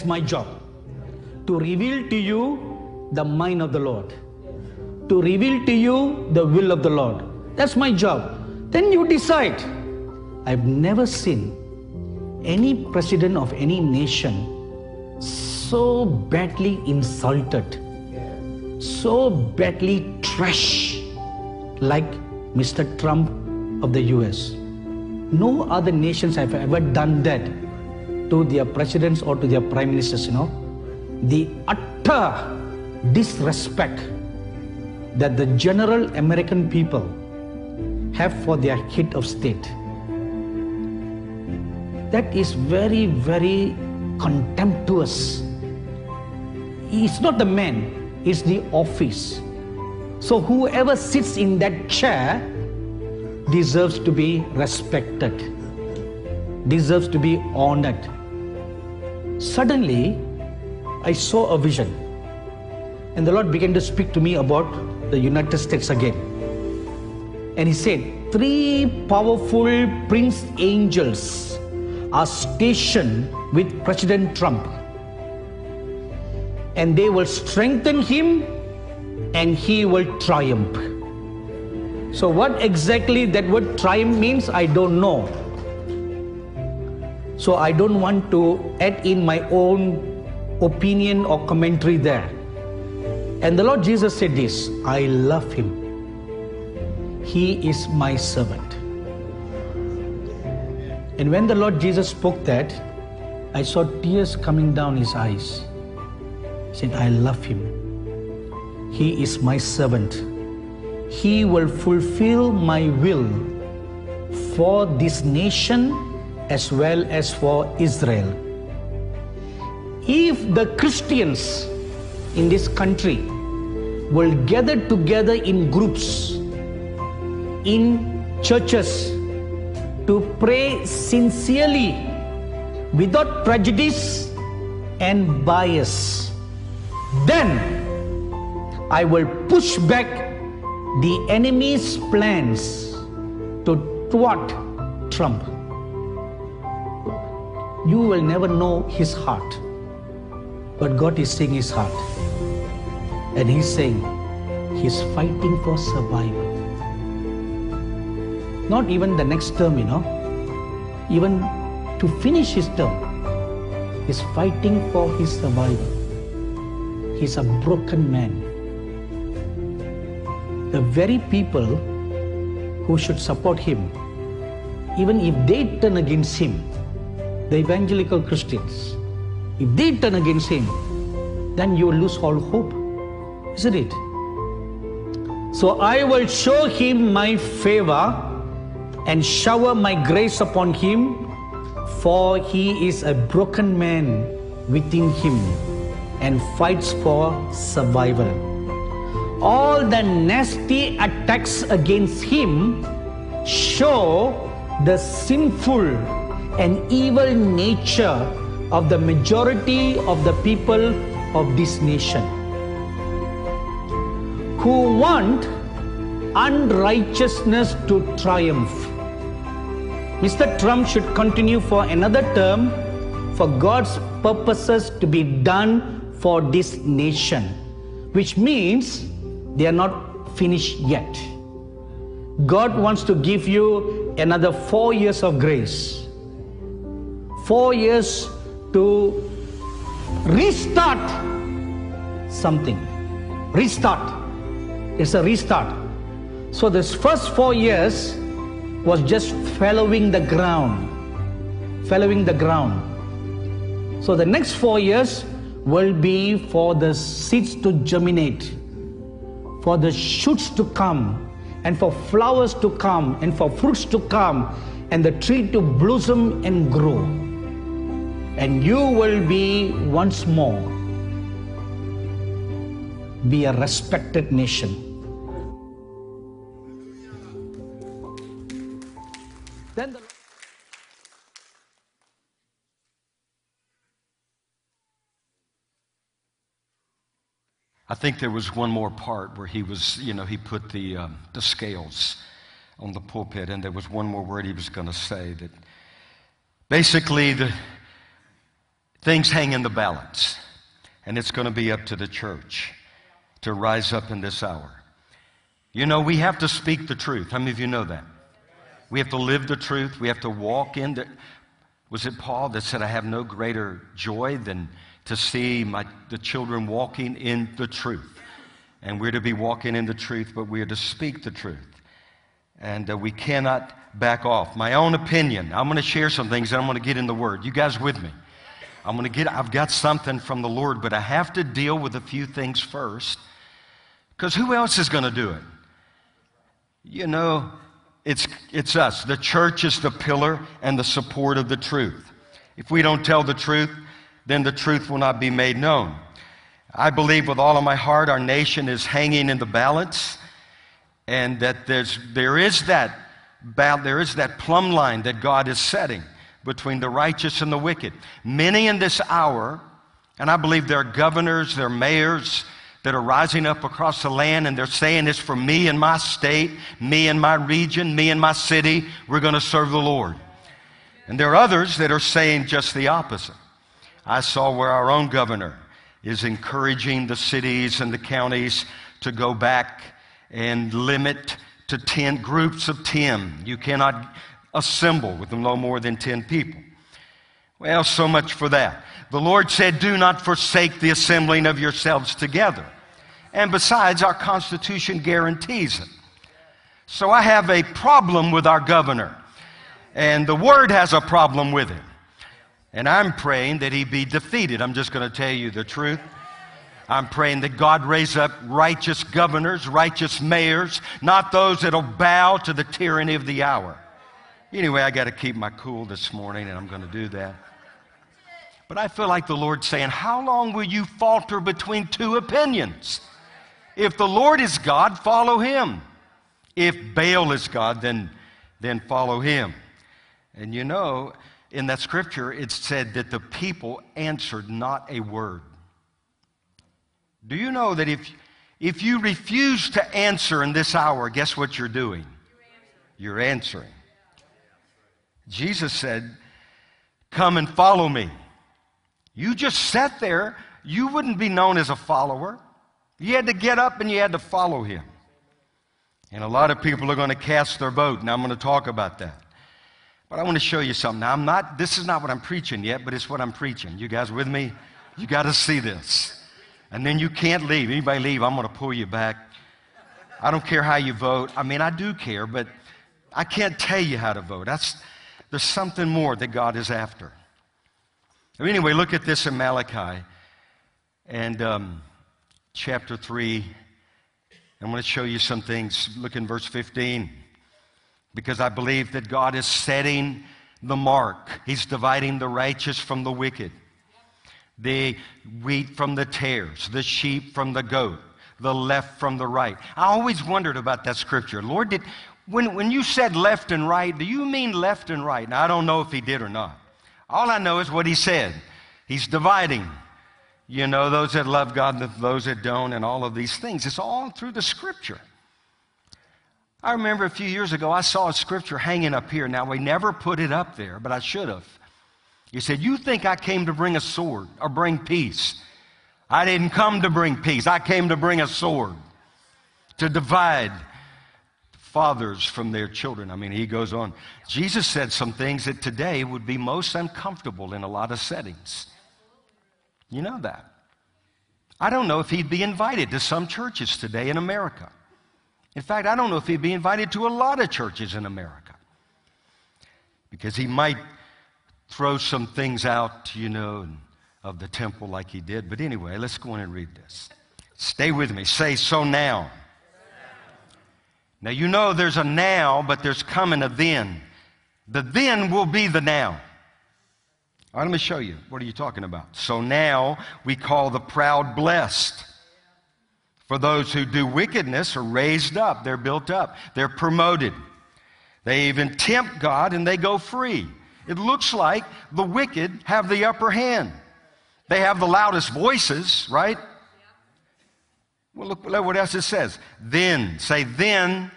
That's my job. To reveal to you the mind of the Lord. To reveal to you the will of the Lord. That's my job. Then you decide. I've never seen any president of any nation so badly insulted, so badly trash like Mr. Trump of the US. No other nations have ever done that to their presidents or to their prime ministers, you know. The utter disrespect that the general American people have for their head of state. That is very, very contemptuous. It's not the man, it's the office. So whoever sits in that chair deserves to be respected, deserves to be honored. Suddenly, I saw a vision, and the Lord began to speak to me about the United States again. And He said, Three powerful prince angels are stationed with President Trump, and they will strengthen him and he will triumph. So, what exactly that word triumph means, I don't know. So, I don't want to add in my own opinion or commentary there. And the Lord Jesus said this I love him, he is my servant. And when the Lord Jesus spoke that, I saw tears coming down his eyes. He said, I love him. He is my servant. He will fulfill my will for this nation as well as for Israel. If the Christians in this country will gather together in groups, in churches, to pray sincerely, without prejudice and bias, then I will push back the enemy's plans to thwart Trump. You will never know his heart, but God is seeing his heart. And he's saying he's fighting for survival. Not even the next term, you know, even to finish his term, he's fighting for his survival. He's a broken man the very people who should support him, even if they turn against him, the evangelical Christians, if they turn against him, then you will lose all hope, isn't it? So I will show him my favor and shower my grace upon him, for he is a broken man within him and fights for survival all the nasty attacks against him show the sinful and evil nature of the majority of the people of this nation who want unrighteousness to triumph. Mr. Trump should continue for another term for God's purposes to be done for this nation, which means they are not finished yet. God wants to give you another four years of grace, four years to restart something. Restart. It's a restart. So, this first four years was just following the ground, following the ground. So, the next four years will be for the seeds to germinate for the shoots to come, and for flowers to come, and for fruits to come, and the tree to blossom and grow. And you will be once more be a respected nation. Then the I think there was one more part where he was, you know, he put the, um, the scales on the pulpit, and there was one more word he was going to say that basically the, things hang in the balance. And it's going to be up to the church to rise up in this hour. You know, we have to speak the truth. How many of you know that? We have to live the truth. We have to walk in the. Was it Paul that said, I have no greater joy than to see my, the children walking in the truth? And we're to be walking in the truth, but we are to speak the truth. And uh, we cannot back off. My own opinion, I'm going to share some things and I'm going to get in the Word. You guys with me? I'm going to get, I've got something from the Lord, but I have to deal with a few things first. Because who else is going to do it? You know, it's, it's us. The church is the pillar and the support of the truth. If we don't tell the truth, then the truth will not be made known. I believe with all of my heart our nation is hanging in the balance and that there's, there, is that, there is that plumb line that God is setting between the righteous and the wicked. Many in this hour, and I believe there are governors, there are mayors that are rising up across the land and they're saying it's for me and my state, me and my region, me and my city, we're going to serve the Lord. And there are others that are saying just the opposite. I saw where our own governor is encouraging the cities and the counties to go back and limit to 10 groups of 10. You cannot assemble with no more than 10 people. Well, so much for that. The Lord said, Do not forsake the assembling of yourselves together. And besides, our Constitution guarantees it. So I have a problem with our governor. And the Word has a problem with him. And I'm praying that he be defeated. I'm just going to tell you the truth. I'm praying that God raise up righteous governors, righteous mayors, not those that'll bow to the tyranny of the hour. Anyway, I got to keep my cool this morning, and I'm going to do that. But I feel like the Lord's saying, How long will you falter between two opinions? If the Lord is God, follow him. If Baal is God, then, then follow him. And you know, in that scripture, it said that the people answered not a word. Do you know that if, if you refuse to answer in this hour, guess what you're doing? You're answering. Jesus said, Come and follow me. You just sat there, you wouldn't be known as a follower. You had to get up and you had to follow him. And a lot of people are going to cast their vote, and I'm going to talk about that. But I want to show you something. Now, I'm not, this is not what I'm preaching yet, but it's what I'm preaching. You guys with me? You got to see this. And then you can't leave. Anybody leave, I'm going to pull you back. I don't care how you vote. I mean, I do care, but I can't tell you how to vote. That's, there's something more that God is after. Anyway, look at this in Malachi and um, chapter 3. I'm going to show you some things. Look in verse 15. Because I believe that God is setting the mark, He's dividing the righteous from the wicked, the wheat from the tares, the sheep from the goat, the left from the right. I always wondered about that scripture. Lord, did, when, when you said left and right, do you mean left and right? Now, I don't know if he did or not. All I know is what he said. He's dividing, you know, those that love God and those that don't, and all of these things. It's all through the scripture. I remember a few years ago, I saw a scripture hanging up here. Now, we never put it up there, but I should have. He said, You think I came to bring a sword or bring peace? I didn't come to bring peace. I came to bring a sword to divide fathers from their children. I mean, he goes on. Jesus said some things that today would be most uncomfortable in a lot of settings. You know that. I don't know if he'd be invited to some churches today in America. In fact, I don't know if he'd be invited to a lot of churches in America. Because he might throw some things out, you know, of the temple like he did. But anyway, let's go on and read this. Stay with me. Say, so now. Now, you know there's a now, but there's coming a then. The then will be the now. Let me show you. What are you talking about? So now we call the proud blessed. For those who do wickedness are raised up, they're built up, they're promoted. They even tempt God and they go free. It looks like the wicked have the upper hand. They have the loudest voices, right? Well, look, what else it says. Then. Say then.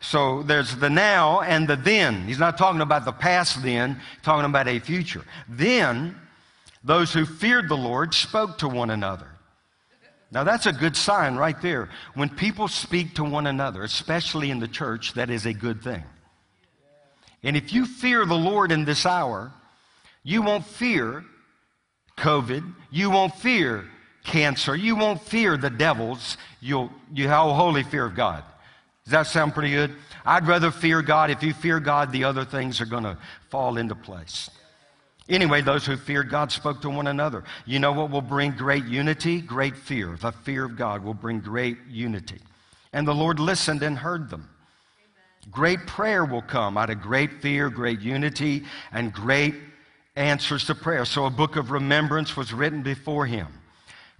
So there's the now and the then. He's not talking about the past then, talking about a future. Then those who feared the Lord spoke to one another. Now, that's a good sign right there. When people speak to one another, especially in the church, that is a good thing. And if you fear the Lord in this hour, you won't fear COVID. You won't fear cancer. You won't fear the devils. You'll, you have a holy fear of God. Does that sound pretty good? I'd rather fear God. If you fear God, the other things are going to fall into place. Anyway, those who feared God spoke to one another. You know what will bring great unity? Great fear. The fear of God will bring great unity. And the Lord listened and heard them. Great prayer will come out of great fear, great unity, and great answers to prayer. So a book of remembrance was written before him.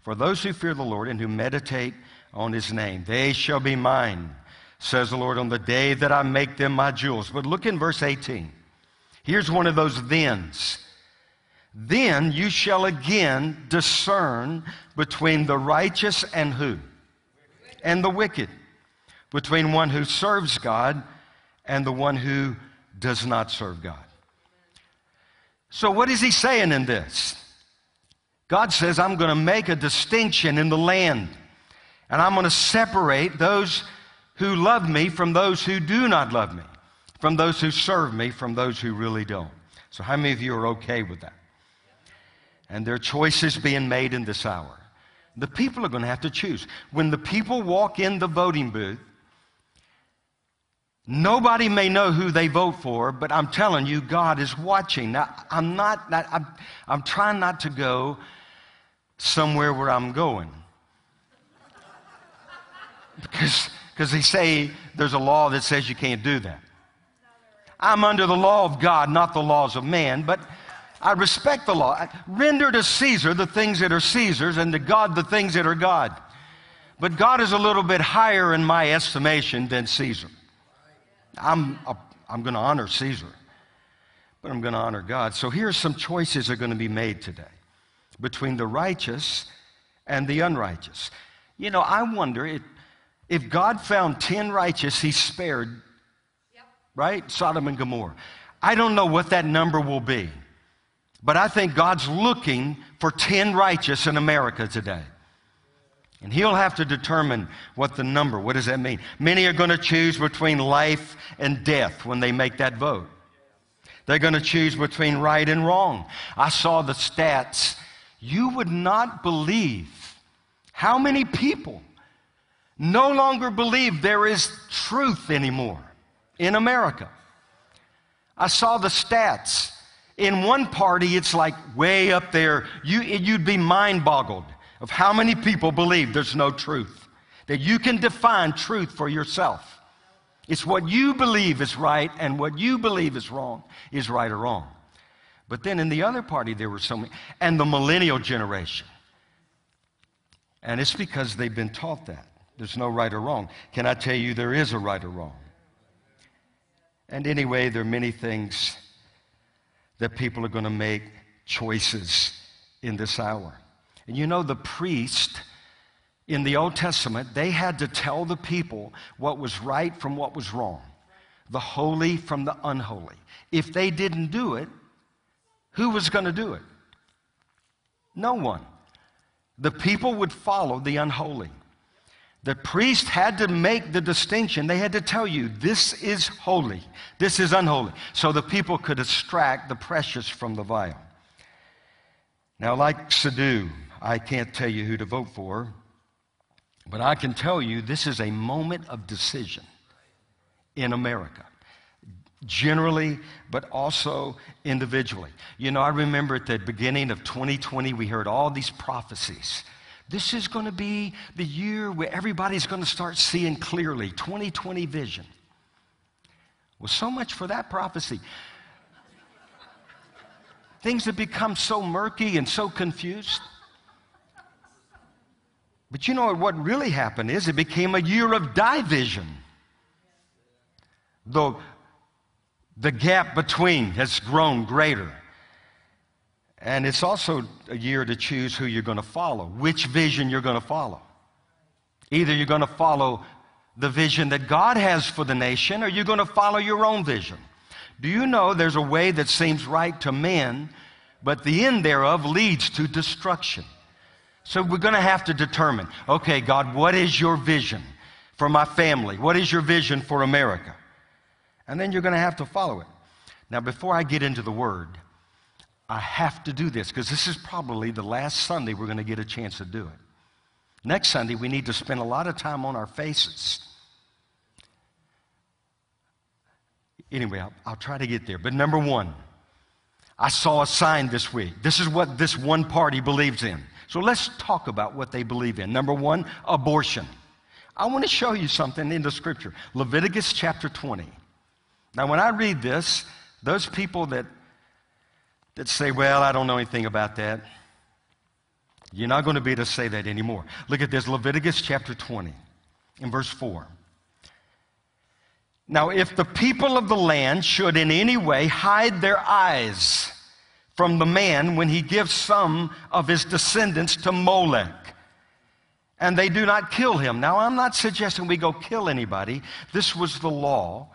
For those who fear the Lord and who meditate on his name, they shall be mine, says the Lord, on the day that I make them my jewels. But look in verse 18. Here's one of those thens. Then you shall again discern between the righteous and who? And the wicked. Between one who serves God and the one who does not serve God. So, what is he saying in this? God says, I'm going to make a distinction in the land, and I'm going to separate those who love me from those who do not love me, from those who serve me from those who really don't. So, how many of you are okay with that? And there are choices being made in this hour. The people are going to have to choose. When the people walk in the voting booth, Nobody may know who they vote for, but I'm telling you, God is watching. Now, I'm not, I'm, I'm trying not to go somewhere where I'm going. Because because they say there's a law that says you can't do that. I'm under the law of God, not the laws of man, but I respect the law. Render to Caesar the things that are Caesar's and to God the things that are God. But God is a little bit higher in my estimation than Caesar. I'm, a, I'm going to honor Caesar, but I'm going to honor God. So here's some choices that are going to be made today between the righteous and the unrighteous. You know, I wonder if, if God found 10 righteous, he spared, yep. right? Sodom and Gomorrah. I don't know what that number will be, but I think God's looking for 10 righteous in America today. And he'll have to determine what the number, what does that mean? Many are going to choose between life and death when they make that vote. They're going to choose between right and wrong. I saw the stats. You would not believe how many people no longer believe there is truth anymore in America. I saw the stats. In one party, it's like way up there. You, you'd be mind boggled of how many people believe there's no truth, that you can define truth for yourself. It's what you believe is right and what you believe is wrong is right or wrong. But then in the other party, there were so many, and the millennial generation. And it's because they've been taught that. There's no right or wrong. Can I tell you there is a right or wrong? And anyway, there are many things that people are going to make choices in this hour. And you know, the priest in the Old Testament, they had to tell the people what was right from what was wrong, the holy from the unholy. If they didn't do it, who was going to do it? No one. The people would follow the unholy. The priest had to make the distinction. They had to tell you, this is holy, this is unholy, so the people could extract the precious from the vile. Now, like Sadhu, I can't tell you who to vote for, but I can tell you this is a moment of decision in America, generally, but also individually. You know, I remember at the beginning of 2020, we heard all these prophecies. This is going to be the year where everybody's going to start seeing clearly 2020 vision. Well, so much for that prophecy. Things have become so murky and so confused. But you know what really happened is it became a year of division. The, the gap between has grown greater. And it's also a year to choose who you're going to follow, which vision you're going to follow. Either you're going to follow the vision that God has for the nation or you're going to follow your own vision. Do you know there's a way that seems right to men, but the end thereof leads to destruction. So we're going to have to determine okay, God, what is your vision for my family? What is your vision for America? And then you're going to have to follow it. Now, before I get into the word, I have to do this because this is probably the last Sunday we're going to get a chance to do it. Next Sunday, we need to spend a lot of time on our faces. Anyway, I'll, I'll try to get there. But number one, I saw a sign this week. This is what this one party believes in. So let's talk about what they believe in. Number one, abortion. I want to show you something in the scripture Leviticus chapter 20. Now, when I read this, those people that, that say, well, I don't know anything about that, you're not going to be able to say that anymore. Look at this Leviticus chapter 20, in verse 4. Now, if the people of the land should in any way hide their eyes from the man when he gives some of his descendants to Molech, and they do not kill him. Now, I'm not suggesting we go kill anybody. This was the law.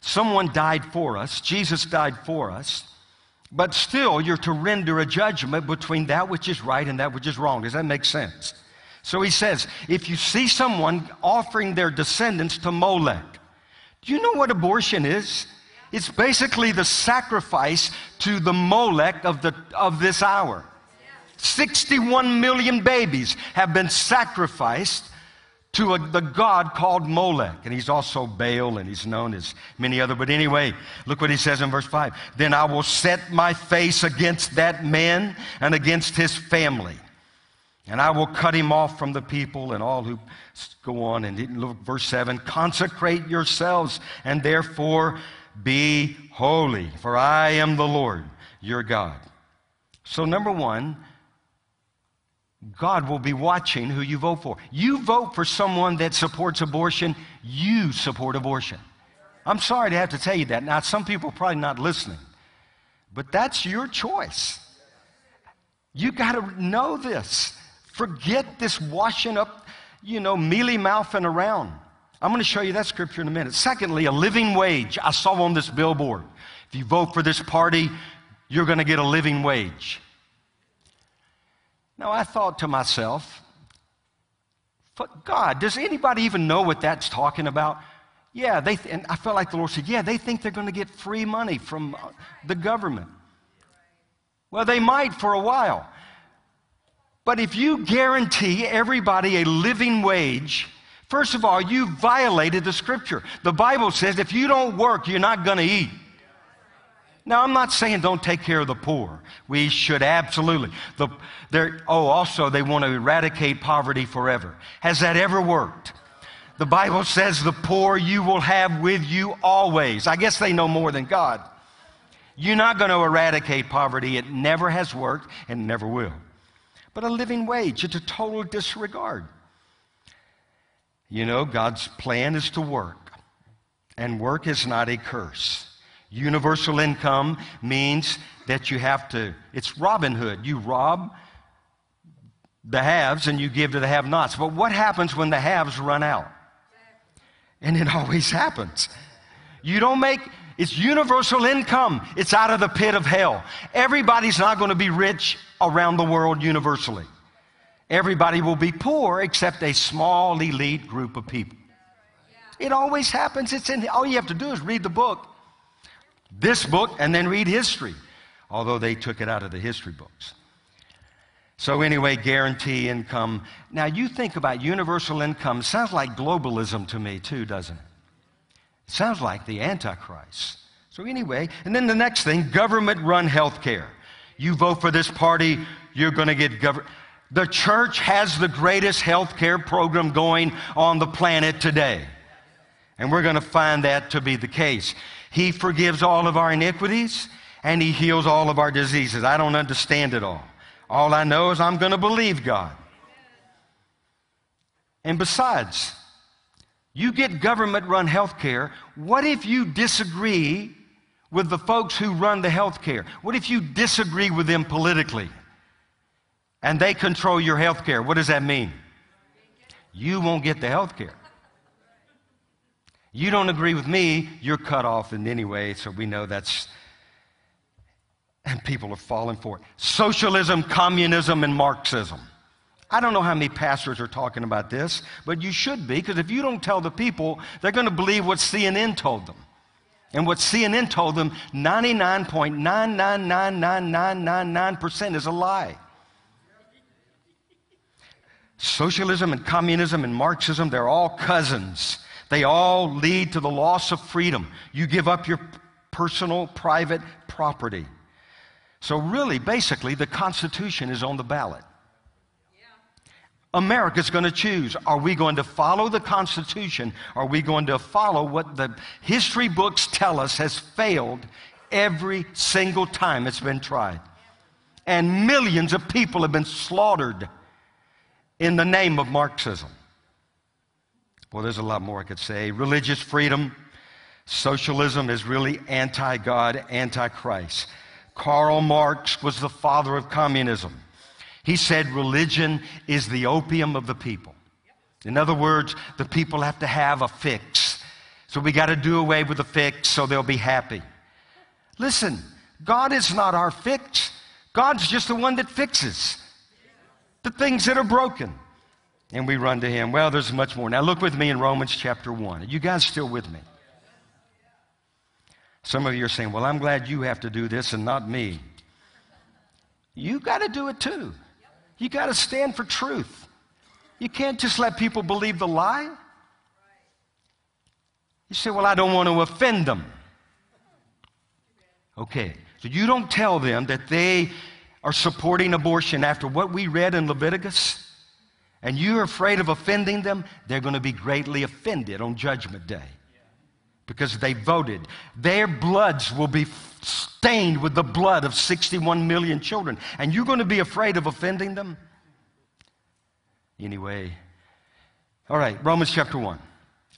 Someone died for us, Jesus died for us. But still, you're to render a judgment between that which is right and that which is wrong. Does that make sense? So he says, if you see someone offering their descendants to Molech, do you know what abortion is? It's basically the sacrifice to the Molech of, the, of this hour. 61 million babies have been sacrificed to a, the god called Molech. And he's also Baal, and he's known as many other. But anyway, look what he says in verse 5. Then I will set my face against that man and against his family. And I will cut him off from the people and all who go on. And look, verse 7 consecrate yourselves and therefore be holy, for I am the Lord your God. So, number one, God will be watching who you vote for. You vote for someone that supports abortion, you support abortion. I'm sorry to have to tell you that. Now, some people are probably not listening, but that's your choice. You got to know this. Forget this washing up, you know, mealy mouthing around. I'm going to show you that scripture in a minute. Secondly, a living wage. I saw on this billboard. If you vote for this party, you're going to get a living wage. Now, I thought to myself, God, does anybody even know what that's talking about? Yeah, they th- and I felt like the Lord said, yeah, they think they're going to get free money from uh, the government. Well, they might for a while. But if you guarantee everybody a living wage, first of all, you violated the scripture. The Bible says if you don't work, you're not going to eat. Now, I'm not saying don't take care of the poor. We should absolutely. The, oh, also, they want to eradicate poverty forever. Has that ever worked? The Bible says the poor you will have with you always. I guess they know more than God. You're not going to eradicate poverty. It never has worked and never will. But a living wage, it's a total disregard. You know, God's plan is to work, and work is not a curse. Universal income means that you have to, it's Robin Hood. You rob the haves and you give to the have nots. But what happens when the haves run out? And it always happens. You don't make, it's universal income. It's out of the pit of hell. Everybody's not going to be rich around the world universally. Everybody will be poor except a small elite group of people. It always happens. It's in, all you have to do is read the book this book and then read history, although they took it out of the history books. So, anyway, guarantee income. Now, you think about universal income, sounds like globalism to me, too, doesn't it? Sounds like the Antichrist. So, anyway, and then the next thing government run health care. You vote for this party, you're going to get government. The church has the greatest health care program going on the planet today. And we're going to find that to be the case. He forgives all of our iniquities and He heals all of our diseases. I don't understand it all. All I know is I'm going to believe God. And besides, you get government run health care. What if you disagree with the folks who run the health care? What if you disagree with them politically and they control your health care? What does that mean? You won't get the health care. You don't agree with me, you're cut off in any way, so we know that's. And people are falling for it. Socialism, communism, and Marxism. I don't know how many pastors are talking about this, but you should be, because if you don't tell the people, they're going to believe what CNN told them. And what CNN told them, 99.999999% is a lie. Socialism and communism and Marxism, they're all cousins. They all lead to the loss of freedom. You give up your personal, private property. So, really, basically, the Constitution is on the ballot. America's going to choose. Are we going to follow the Constitution? Are we going to follow what the history books tell us has failed every single time it's been tried? And millions of people have been slaughtered in the name of Marxism. Well, there's a lot more I could say. Religious freedom, socialism is really anti God, anti Christ. Karl Marx was the father of communism. He said religion is the opium of the people. In other words, the people have to have a fix. So we got to do away with the fix so they'll be happy. Listen, God is not our fix. God's just the one that fixes the things that are broken. And we run to Him. Well, there's much more. Now, look with me in Romans chapter 1. Are you guys still with me? Some of you are saying, Well, I'm glad you have to do this and not me. You got to do it too. You got to stand for truth. You can't just let people believe the lie. You say, Well, I don't want to offend them. Okay, so you don't tell them that they are supporting abortion after what we read in Leviticus, and you're afraid of offending them, they're going to be greatly offended on Judgment Day because they voted. Their bloods will be stained with the blood of 61 million children, and you're going to be afraid of offending them? Anyway, all right, Romans chapter 1.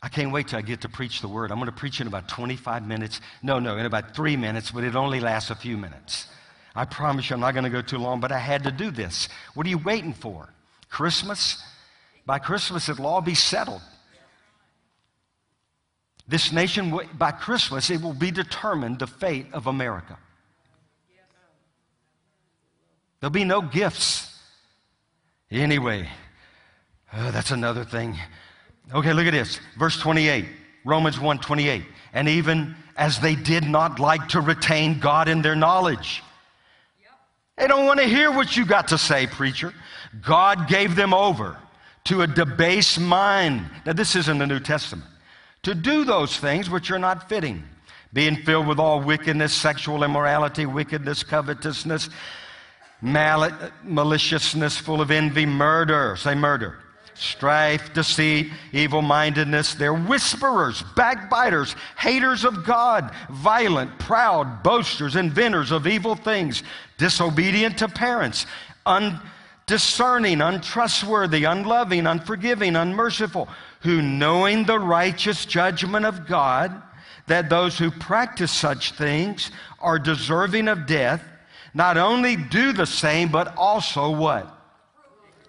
I can't wait till I get to preach the word. I'm going to preach in about 25 minutes. No, no, in about three minutes, but it only lasts a few minutes. I promise you I'm not going to go too long, but I had to do this. What are you waiting for? Christmas? By Christmas, it'll all be settled. This nation, by Christmas, it will be determined the fate of America. There'll be no gifts. Anyway, oh, that's another thing. Okay, look at this. Verse 28, Romans 1 28. And even as they did not like to retain God in their knowledge, they don't want to hear what you got to say, preacher. God gave them over to a debased mind. Now, this isn't the New Testament. To do those things which are not fitting, being filled with all wickedness, sexual immorality, wickedness, covetousness, mal- maliciousness, full of envy, murder. Say murder strife, deceit, evil mindedness. They're whisperers, backbiters, haters of God, violent, proud, boasters, inventors of evil things, disobedient to parents, undiscerning, untrustworthy, unloving, unforgiving, unmerciful, who knowing the righteous judgment of God, that those who practice such things are deserving of death, not only do the same, but also what?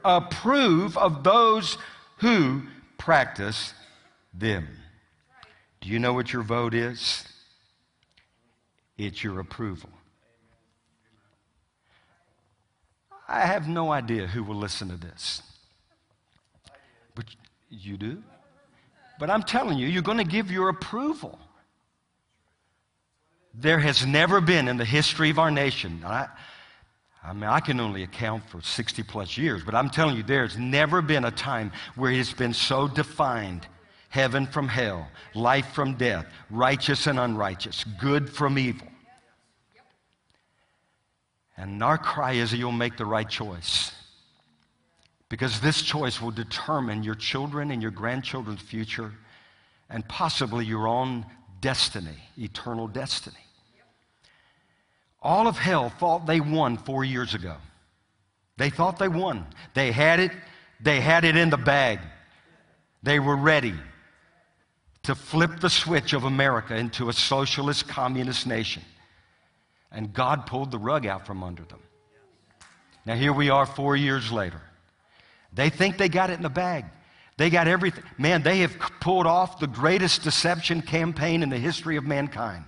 Approve of those who practice them. Do you know what your vote is? It's your approval. I have no idea who will listen to this. But you do? But I'm telling you, you're going to give your approval. There has never been in the history of our nation, I, I mean, I can only account for 60 plus years, but I'm telling you, there's never been a time where it's been so defined heaven from hell, life from death, righteous and unrighteous, good from evil. And our cry is that you'll make the right choice. Because this choice will determine your children and your grandchildren's future and possibly your own destiny, eternal destiny. All of hell thought they won four years ago. They thought they won. They had it, they had it in the bag. They were ready to flip the switch of America into a socialist communist nation. And God pulled the rug out from under them. Now, here we are four years later. They think they got it in the bag. They got everything. Man, they have pulled off the greatest deception campaign in the history of mankind.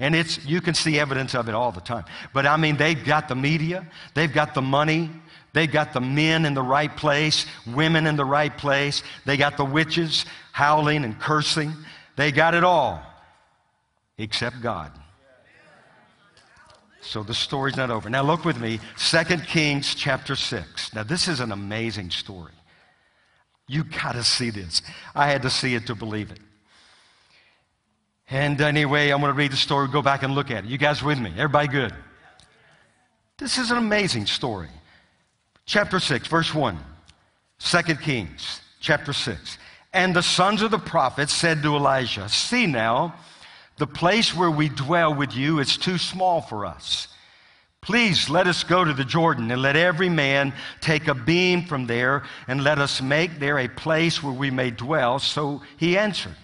And it's, you can see evidence of it all the time. But I mean, they've got the media, they've got the money, they've got the men in the right place, women in the right place, they got the witches howling and cursing. They got it all, except God. So the story's not over. Now look with me, 2 Kings chapter 6. Now this is an amazing story. You got to see this. I had to see it to believe it. And anyway, I'm going to read the story, go back and look at it. You guys with me? Everybody good? This is an amazing story. Chapter 6, verse 1. 2 Kings, chapter 6. And the sons of the prophets said to Elijah, See now, the place where we dwell with you is too small for us. Please let us go to the Jordan and let every man take a beam from there and let us make there a place where we may dwell. So he answered.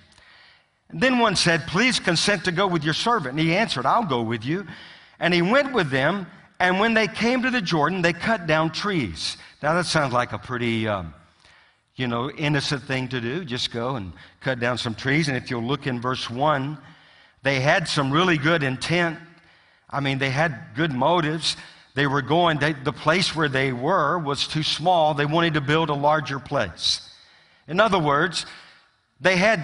And then one said, Please consent to go with your servant. And he answered, I'll go with you. And he went with them. And when they came to the Jordan, they cut down trees. Now that sounds like a pretty, um, you know, innocent thing to do. Just go and cut down some trees. And if you'll look in verse 1, they had some really good intent. I mean, they had good motives. They were going, they, the place where they were was too small. They wanted to build a larger place. In other words, they had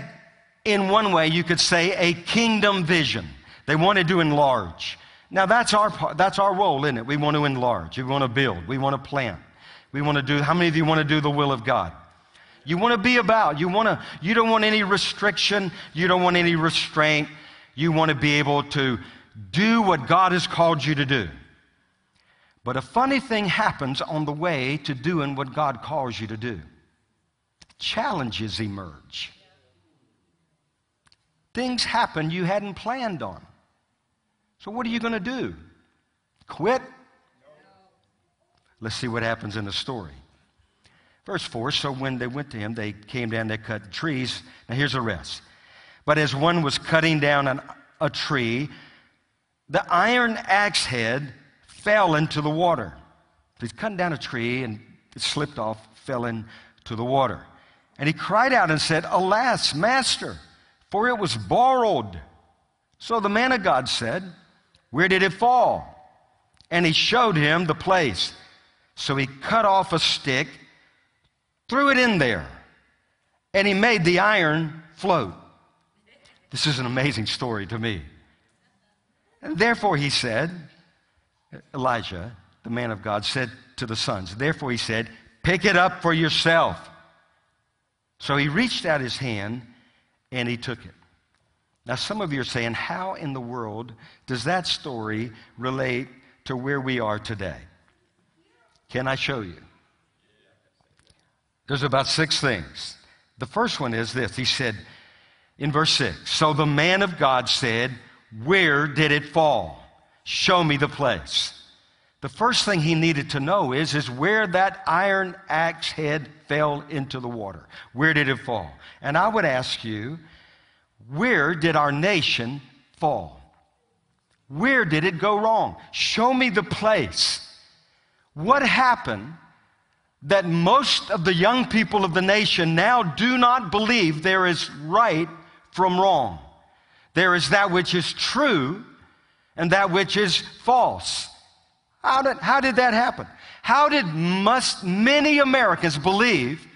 in one way, you could say, a kingdom vision. They wanted to enlarge. Now, that's our, that's our role, isn't it? We want to enlarge. We want to build. We want to plant. We want to do, how many of you want to do the will of God? You want to be about. You, want to, you don't want any restriction. You don't want any restraint. You want to be able to do what God has called you to do. But a funny thing happens on the way to doing what God calls you to do. Challenges emerge. Things happen you hadn't planned on. So, what are you going to do? Quit? Let's see what happens in the story. Verse 4 So when they went to him, they came down, they cut trees. Now, here's the rest. But as one was cutting down an, a tree, the iron axe head fell into the water. He's cutting down a tree and it slipped off, fell into the water. And he cried out and said, Alas, master! For it was borrowed. So the man of God said, Where did it fall? And he showed him the place. So he cut off a stick, threw it in there, and he made the iron float. This is an amazing story to me. And therefore, he said, Elijah, the man of God, said to the sons, Therefore, he said, Pick it up for yourself. So he reached out his hand and he took it. Now, some of you are saying, how in the world does that story relate to where we are today? Can I show you? There's about six things. The first one is this He said in verse 6 So the man of God said, Where did it fall? Show me the place. The first thing he needed to know is, is where that iron axe head fell into the water. Where did it fall? And I would ask you, where did our nation fall? Where did it go wrong? Show me the place. What happened that most of the young people of the nation now do not believe there is right from wrong? There is that which is true and that which is false. How did, how did that happen? How did must many Americans believe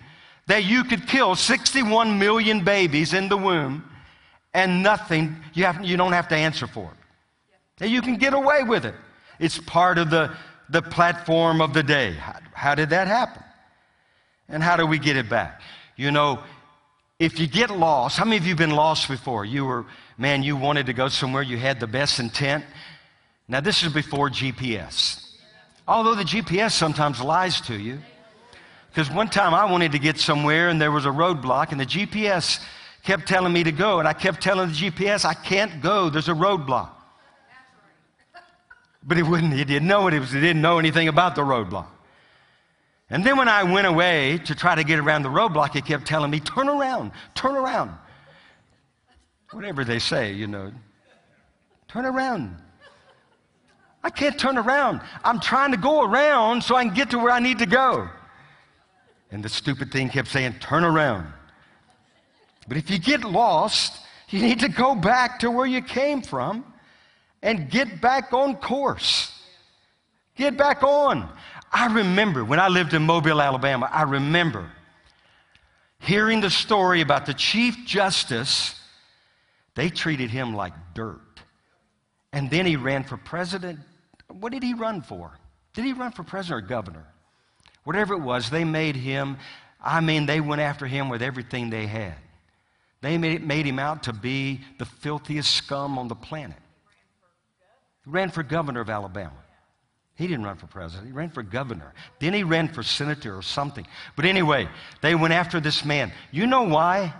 that you could kill 61 million babies in the womb and nothing, you, have, you don't have to answer for it? And you can get away with it. It's part of the, the platform of the day. How, how did that happen? And how do we get it back? You know, if you get lost, how many of you have been lost before? You were, man, you wanted to go somewhere, you had the best intent, now, this is before GPS. Although the GPS sometimes lies to you. Because one time I wanted to get somewhere and there was a roadblock, and the GPS kept telling me to go. And I kept telling the GPS, I can't go, there's a roadblock. But it wouldn't, he didn't know it, it, was, he didn't know anything about the roadblock. And then when I went away to try to get around the roadblock, he kept telling me, turn around, turn around. Whatever they say, you know. Turn around. I can't turn around. I'm trying to go around so I can get to where I need to go. And the stupid thing kept saying, turn around. But if you get lost, you need to go back to where you came from and get back on course. Get back on. I remember when I lived in Mobile, Alabama, I remember hearing the story about the Chief Justice. They treated him like dirt. And then he ran for president. What did he run for? Did he run for president or governor? Whatever it was, they made him, I mean, they went after him with everything they had. They made, made him out to be the filthiest scum on the planet. He ran for governor of Alabama. He didn't run for president, he ran for governor. Then he ran for senator or something. But anyway, they went after this man. You know why?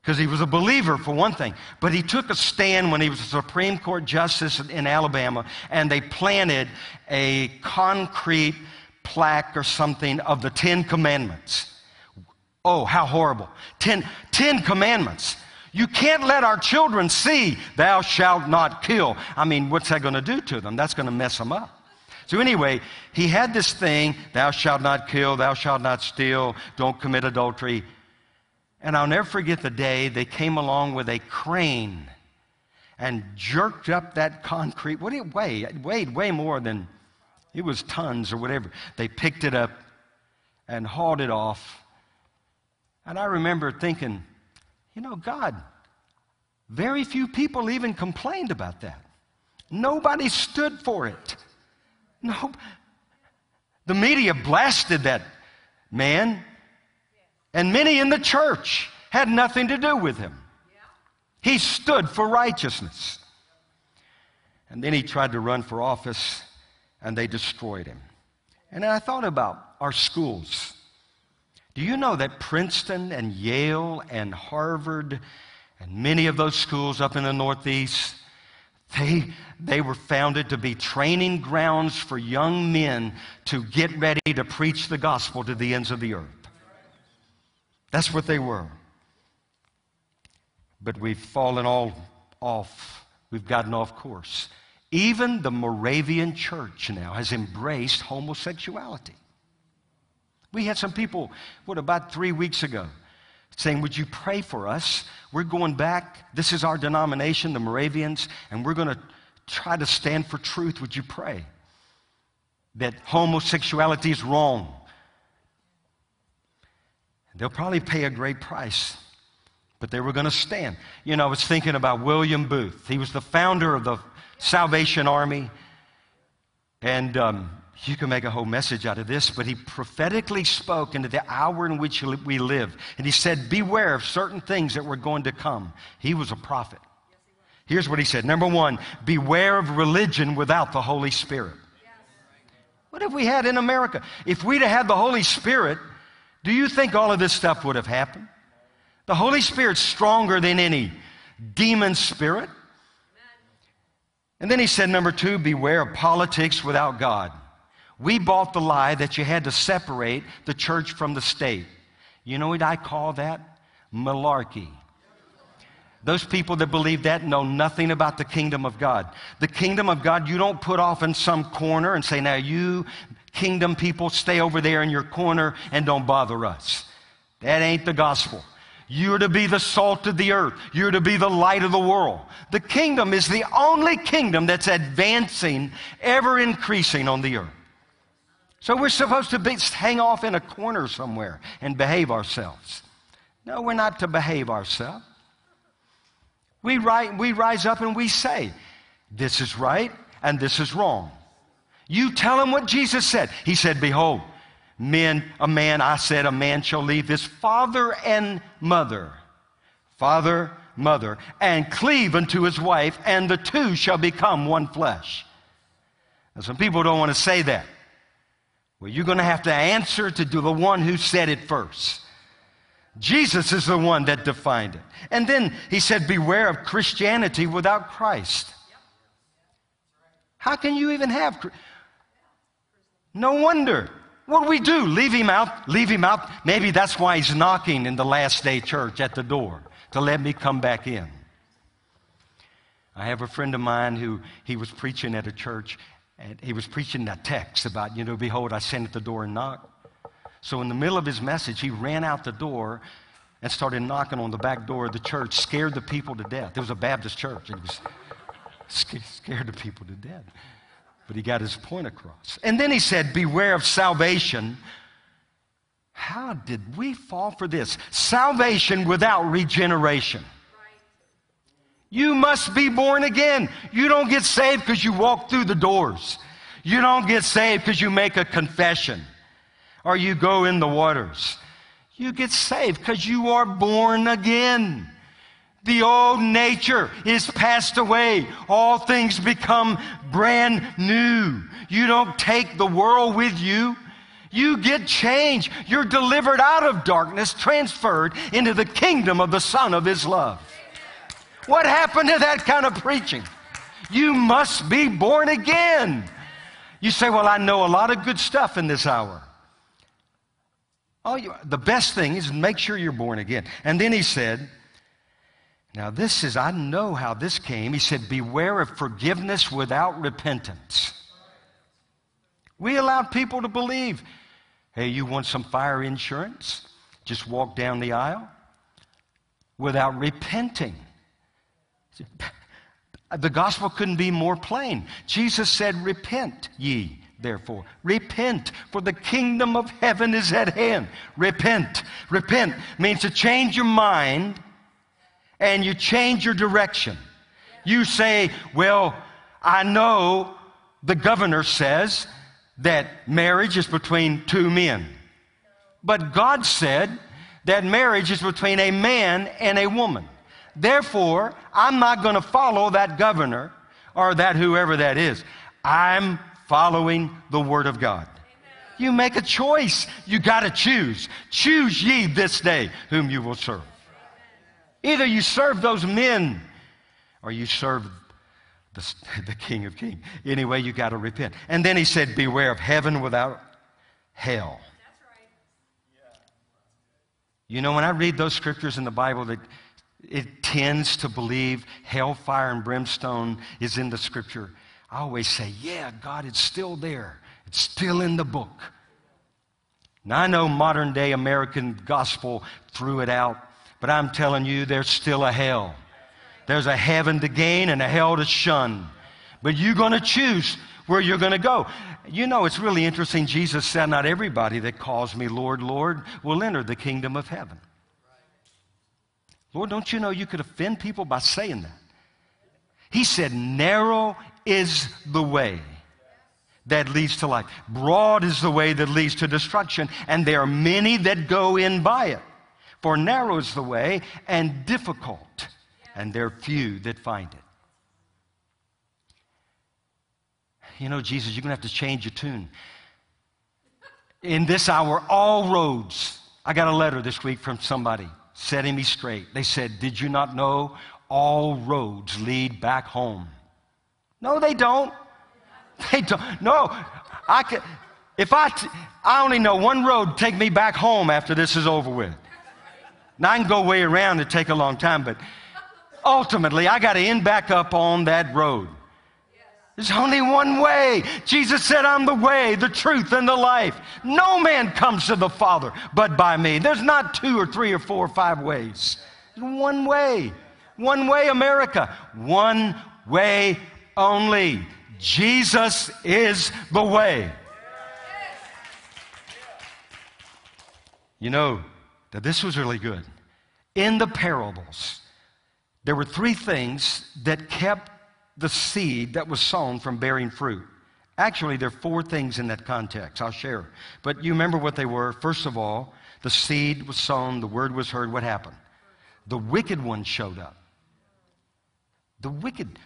Because he was a believer, for one thing. But he took a stand when he was a Supreme Court justice in Alabama, and they planted a concrete plaque or something of the Ten Commandments. Oh, how horrible. Ten, ten Commandments. You can't let our children see, thou shalt not kill. I mean, what's that going to do to them? That's going to mess them up. So, anyway, he had this thing, thou shalt not kill, thou shalt not steal, don't commit adultery. And I'll never forget the day they came along with a crane and jerked up that concrete. What did it weigh? It weighed way more than, it was tons or whatever. They picked it up and hauled it off. And I remember thinking, you know, God, very few people even complained about that. Nobody stood for it. No. The media blasted that man, and many in the church had nothing to do with him. He stood for righteousness. And then he tried to run for office, and they destroyed him. And then I thought about our schools. Do you know that Princeton and Yale and Harvard and many of those schools up in the Northeast, they, they were founded to be training grounds for young men to get ready to preach the gospel to the ends of the earth. That's what they were. But we've fallen all off. We've gotten off course. Even the Moravian church now has embraced homosexuality. We had some people, what, about three weeks ago, saying, Would you pray for us? We're going back. This is our denomination, the Moravians, and we're going to try to stand for truth. Would you pray? That homosexuality is wrong. They'll probably pay a great price, but they were going to stand. You know, I was thinking about William Booth. He was the founder of the Salvation Army. And um, you can make a whole message out of this, but he prophetically spoke into the hour in which we live. And he said, Beware of certain things that were going to come. He was a prophet. Here's what he said Number one, beware of religion without the Holy Spirit. What have we had in America? If we'd have had the Holy Spirit, do you think all of this stuff would have happened? The Holy Spirit's stronger than any demon spirit. And then he said, number two, beware of politics without God. We bought the lie that you had to separate the church from the state. You know what I call that? Malarkey. Those people that believe that know nothing about the kingdom of God. The kingdom of God, you don't put off in some corner and say, now you kingdom people stay over there in your corner and don't bother us. That ain't the gospel. You're to be the salt of the earth. You're to be the light of the world. The kingdom is the only kingdom that's advancing, ever increasing on the earth. So we're supposed to be, hang off in a corner somewhere and behave ourselves. No, we're not to behave ourselves. We, write, we rise up and we say, this is right and this is wrong. You tell him what Jesus said. He said, Behold, men, a man, I said, a man shall leave his father and mother, father, mother, and cleave unto his wife, and the two shall become one flesh. Now, some people don't want to say that. Well, you're going to have to answer to the one who said it first. Jesus is the one that defined it. And then he said, Beware of Christianity without Christ. How can you even have? No wonder. What do we do? Leave him out? Leave him out? Maybe that's why he's knocking in the last day church at the door to let me come back in. I have a friend of mine who he was preaching at a church and he was preaching that text about, you know, behold, I stand at the door and knock. So in the middle of his message, he ran out the door and started knocking on the back door of the church, scared the people to death. It was a Baptist church. And it was, Scared the people to death. But he got his point across. And then he said, Beware of salvation. How did we fall for this? Salvation without regeneration. You must be born again. You don't get saved because you walk through the doors. You don't get saved because you make a confession or you go in the waters. You get saved because you are born again. The old nature is passed away. All things become brand new. You don't take the world with you. You get changed. You're delivered out of darkness, transferred into the kingdom of the Son of His love. What happened to that kind of preaching? You must be born again. You say, Well, I know a lot of good stuff in this hour. Oh, you, the best thing is make sure you're born again. And then he said, Now, this is, I know how this came. He said, Beware of forgiveness without repentance. We allowed people to believe, Hey, you want some fire insurance? Just walk down the aisle without repenting. The gospel couldn't be more plain. Jesus said, Repent ye, therefore. Repent, for the kingdom of heaven is at hand. Repent. Repent means to change your mind and you change your direction. You say, Well, I know the governor says that marriage is between two men. But God said that marriage is between a man and a woman. Therefore, I'm not going to follow that governor or that whoever that is. I'm following the Word of God. You make a choice. You got to choose. Choose ye this day whom you will serve. Either you serve those men or you serve the, the King of Kings. Anyway, you got to repent. And then he said, Beware of heaven without hell. You know, when I read those scriptures in the Bible that it tends to believe hellfire and brimstone is in the scripture. I always say, yeah, God, it's still there. It's still in the book. Now, I know modern day American gospel threw it out, but I'm telling you, there's still a hell. There's a heaven to gain and a hell to shun. But you're going to choose where you're going to go. You know, it's really interesting. Jesus said, Not everybody that calls me Lord, Lord will enter the kingdom of heaven. Lord, don't you know you could offend people by saying that? He said, Narrow is the way that leads to life, broad is the way that leads to destruction, and there are many that go in by it. For narrow is the way and difficult, and there are few that find it. You know, Jesus, you're going to have to change your tune. In this hour, all roads. I got a letter this week from somebody setting me straight. They said, Did you not know all roads lead back home? No, they don't. They don't. No, I can. If I, t- I only know one road take me back home after this is over with. Now I can go way around and take a long time, but ultimately I got to end back up on that road. There's only one way. Jesus said, I'm the way, the truth, and the life. No man comes to the Father but by me. There's not two or three or four or five ways. One way. One way, America. One way only. Jesus is the way. You know that this was really good. In the parables, there were three things that kept the seed that was sown from bearing fruit. Actually, there are four things in that context. I'll share. But you remember what they were. First of all, the seed was sown, the word was heard. What happened? The wicked one showed up. The wicked.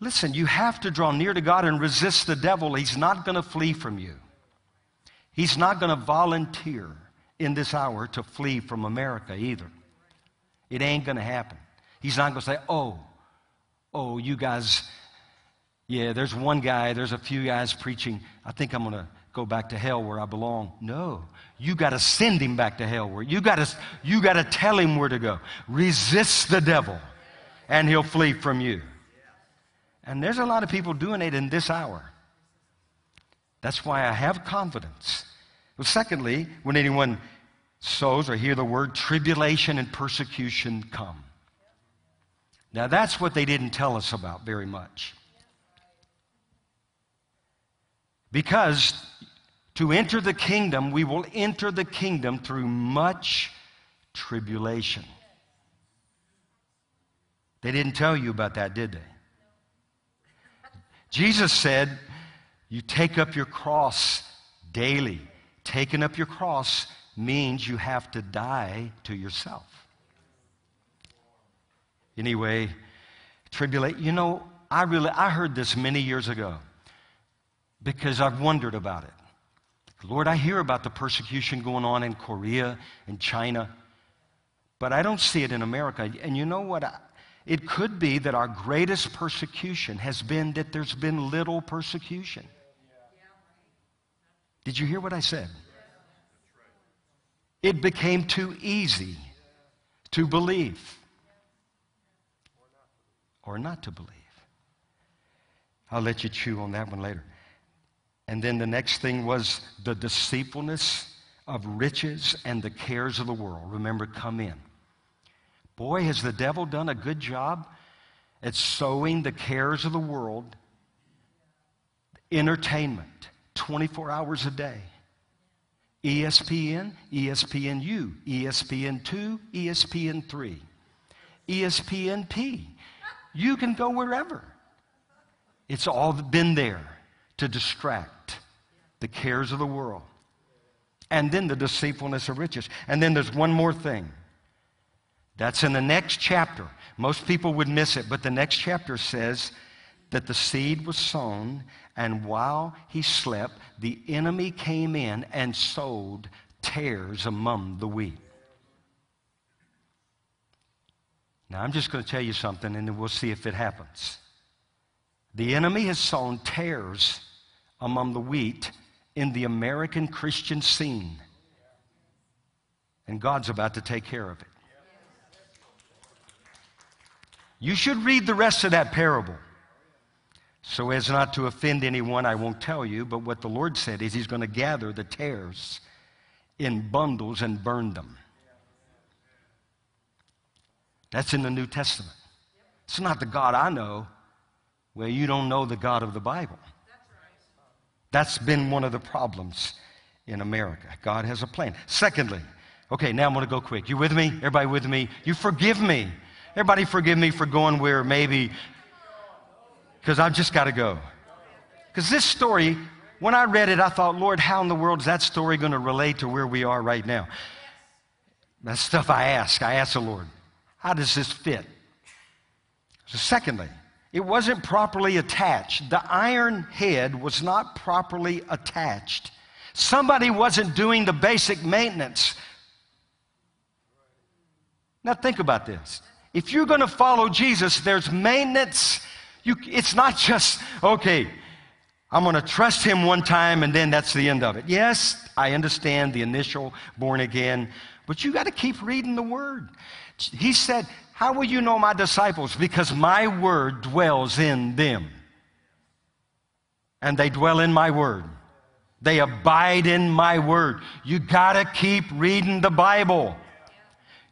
Listen, you have to draw near to God and resist the devil. He's not going to flee from you. He's not going to volunteer in this hour to flee from America either. It ain't going to happen. He's not going to say, oh, oh, you guys, yeah, there's one guy, there's a few guys preaching, I think I'm going to go back to hell where I belong. No. You got to send him back to hell where you got to you got to tell him where to go. Resist the devil and he'll flee from you. And there's a lot of people doing it in this hour. That's why I have confidence. Well, secondly, when anyone sows or hear the word tribulation and persecution come. Now, that's what they didn't tell us about very much. Because to enter the kingdom, we will enter the kingdom through much tribulation. They didn't tell you about that, did they? Jesus said, You take up your cross daily. Taking up your cross means you have to die to yourself. Anyway, tribulate. You know, I really I heard this many years ago because I've wondered about it. Lord, I hear about the persecution going on in Korea and China, but I don't see it in America. And you know what? It could be that our greatest persecution has been that there's been little persecution. Did you hear what I said? It became too easy to believe or not to believe. I'll let you chew on that one later. And then the next thing was the deceitfulness of riches and the cares of the world. Remember, come in. Boy, has the devil done a good job at sowing the cares of the world, entertainment, 24 hours a day. ESPN, ESPNU, ESPN2, ESPN3, ESPNP. You can go wherever. It's all been there to distract the cares of the world. And then the deceitfulness of riches. And then there's one more thing. That's in the next chapter. Most people would miss it, but the next chapter says that the seed was sown, and while he slept, the enemy came in and sowed tares among the wheat. Now, I'm just going to tell you something, and then we'll see if it happens. The enemy has sown tares among the wheat in the American Christian scene. And God's about to take care of it. You should read the rest of that parable. So, as not to offend anyone, I won't tell you, but what the Lord said is He's going to gather the tares in bundles and burn them. That's in the New Testament. It's not the God I know. Well, you don't know the God of the Bible. That's been one of the problems in America. God has a plan. Secondly, okay, now I'm going to go quick. You with me? Everybody with me? You forgive me. Everybody forgive me for going where maybe, because I've just got to go. Because this story, when I read it, I thought, Lord, how in the world is that story going to relate to where we are right now? That's stuff I ask. I ask the Lord, how does this fit? So, secondly, it wasn't properly attached. The iron head was not properly attached. Somebody wasn't doing the basic maintenance. Now, think about this. If you're going to follow Jesus, there's maintenance. You, it's not just, okay, I'm going to trust him one time and then that's the end of it. Yes, I understand the initial born again, but you got to keep reading the word. He said, how will you know my disciples? Because my word dwells in them. And they dwell in my word. They abide in my word. You got to keep reading the Bible.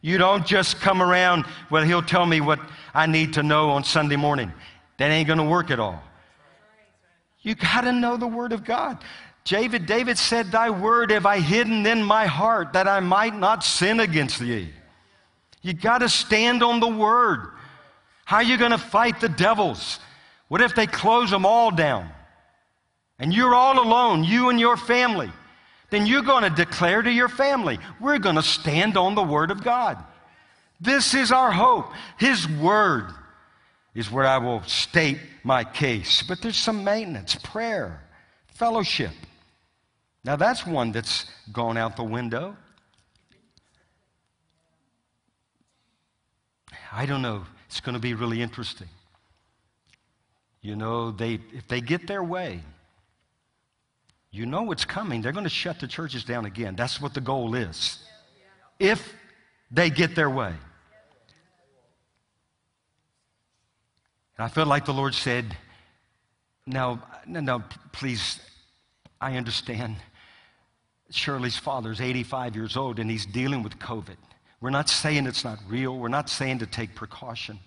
You don't just come around, well, he'll tell me what I need to know on Sunday morning. That ain't going to work at all. You got to know the word of God. David, David said, Thy word have I hidden in my heart that I might not sin against thee. You got to stand on the word. How are you going to fight the devils? What if they close them all down? And you're all alone, you and your family. Then you're going to declare to your family, we're going to stand on the word of God. This is our hope. His word is where I will state my case. But there's some maintenance, prayer, fellowship. Now that's one that's gone out the window. I don't know. It's going to be really interesting. You know, they, if they get their way, you know what's coming. They're going to shut the churches down again. That's what the goal is. If they get their way. And I felt like the Lord said, now, now, please, I understand. Shirley's father is 85 years old and he's dealing with COVID. We're not saying it's not real. We're not saying to take precaution.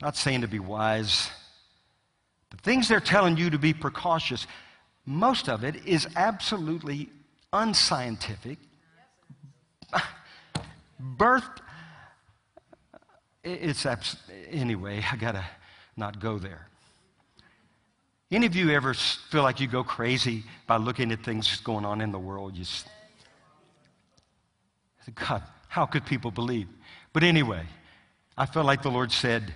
Not saying to be wise. The things they're telling you to be precautious, most of it is absolutely unscientific. Birth, it's abs- anyway, I gotta not go there. Any of you ever feel like you go crazy by looking at things going on in the world? You just, God, how could people believe? But anyway, I felt like the Lord said,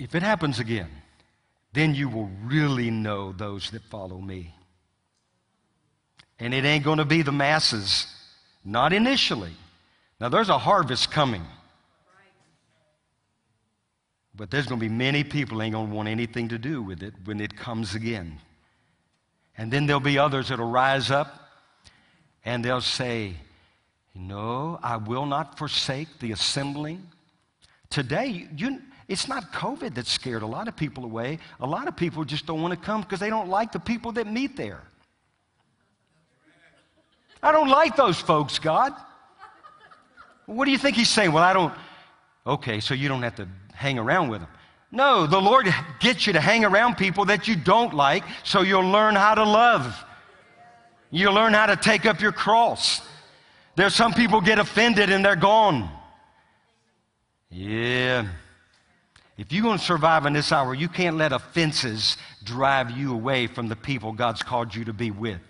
if it happens again, then you will really know those that follow me. And it ain't going to be the masses, not initially. Now, there's a harvest coming. But there's going to be many people ain't going to want anything to do with it when it comes again. And then there'll be others that'll rise up and they'll say, No, I will not forsake the assembling. Today, you, it's not COVID that scared a lot of people away. A lot of people just don't want to come because they don't like the people that meet there. I don't like those folks, God. What do you think he's saying? Well, I don't. Okay, so you don't have to hang around with them. No, the Lord gets you to hang around people that you don't like so you'll learn how to love. You'll learn how to take up your cross. There's some people get offended and they're gone. Yeah. If you're going to survive in this hour, you can't let offenses drive you away from the people God's called you to be with.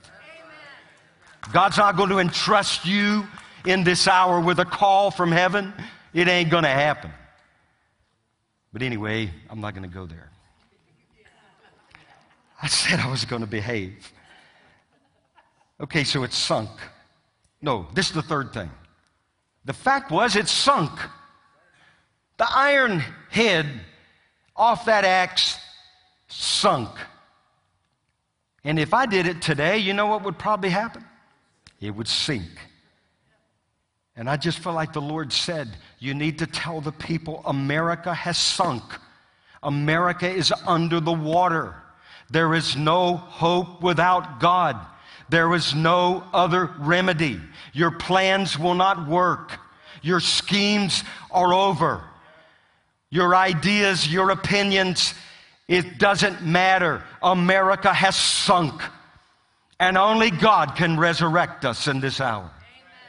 God's not going to entrust you in this hour with a call from heaven. It ain't going to happen. But anyway, I'm not going to go there. I said I was going to behave. Okay, so it sunk. No, this is the third thing. The fact was, it sunk. The iron head off that axe sunk. And if I did it today, you know what would probably happen? It would sink. And I just feel like the Lord said, you need to tell the people America has sunk. America is under the water. There is no hope without God. There is no other remedy. Your plans will not work. Your schemes are over. Your ideas, your opinions, it doesn't matter. America has sunk. And only God can resurrect us in this hour.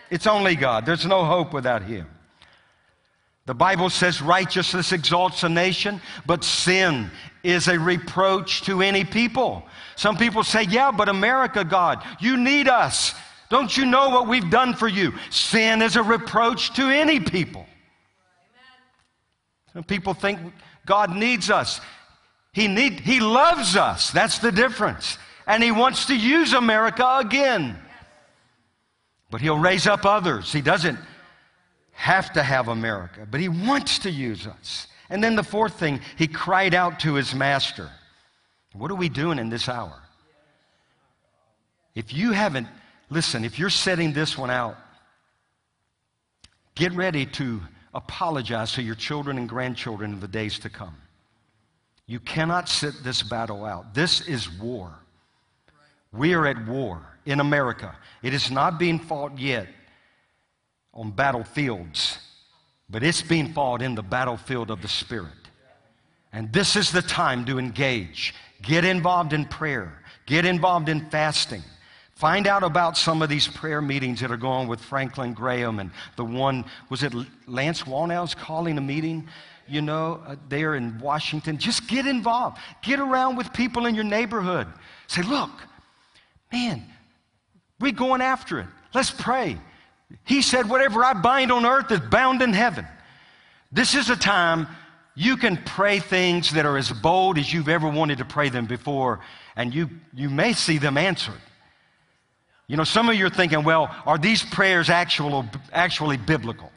It's only God. There's no hope without Him. The Bible says righteousness exalts a nation, but sin is a reproach to any people. Some people say, Yeah, but America, God, you need us. Don't you know what we've done for you? Sin is a reproach to any people. Some people think God needs us. He, need, he loves us. That's the difference. And He wants to use America again. But He'll raise up others. He doesn't have to have America, but He wants to use us. And then the fourth thing, He cried out to His Master. What are we doing in this hour? If you haven't, listen, if you're setting this one out, get ready to apologize to your children and grandchildren in the days to come. You cannot sit this battle out. This is war. We are at war in America. It is not being fought yet on battlefields, but it's being fought in the battlefield of the Spirit. And this is the time to engage. Get involved in prayer, get involved in fasting. Find out about some of these prayer meetings that are going with Franklin Graham and the one, was it Lance Wallnau's calling a meeting? You know, uh, there in Washington. Just get involved. Get around with people in your neighborhood. Say, look, man, we're going after it. Let's pray. He said, whatever I bind on earth is bound in heaven. This is a time you can pray things that are as bold as you've ever wanted to pray them before, and you, you may see them answered. You know, some of you are thinking, well, are these prayers actual, actually biblical?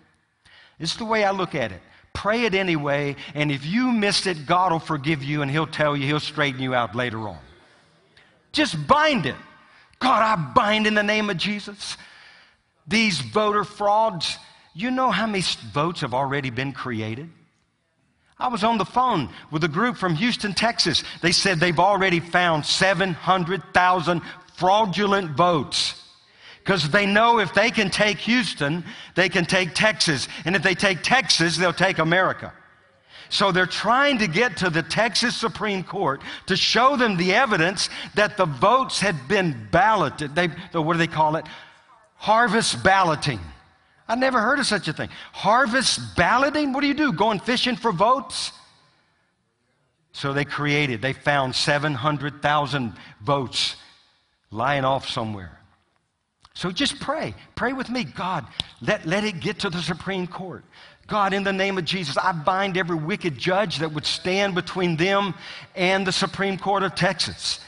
It's the way I look at it. Pray it anyway, and if you missed it, God will forgive you and He'll tell you, He'll straighten you out later on. Just bind it. God, I bind in the name of Jesus. These voter frauds, you know how many votes have already been created? I was on the phone with a group from Houston, Texas. They said they've already found 700,000 fraudulent votes. Because they know if they can take Houston, they can take Texas. And if they take Texas, they'll take America. So they're trying to get to the Texas Supreme Court to show them the evidence that the votes had been balloted. They, what do they call it? Harvest balloting. I never heard of such a thing. Harvest balloting? What do you do? Going fishing for votes? So they created, they found 700,000 votes lying off somewhere. So just pray. Pray with me. God, let, let it get to the Supreme Court. God, in the name of Jesus, I bind every wicked judge that would stand between them and the Supreme Court of Texas.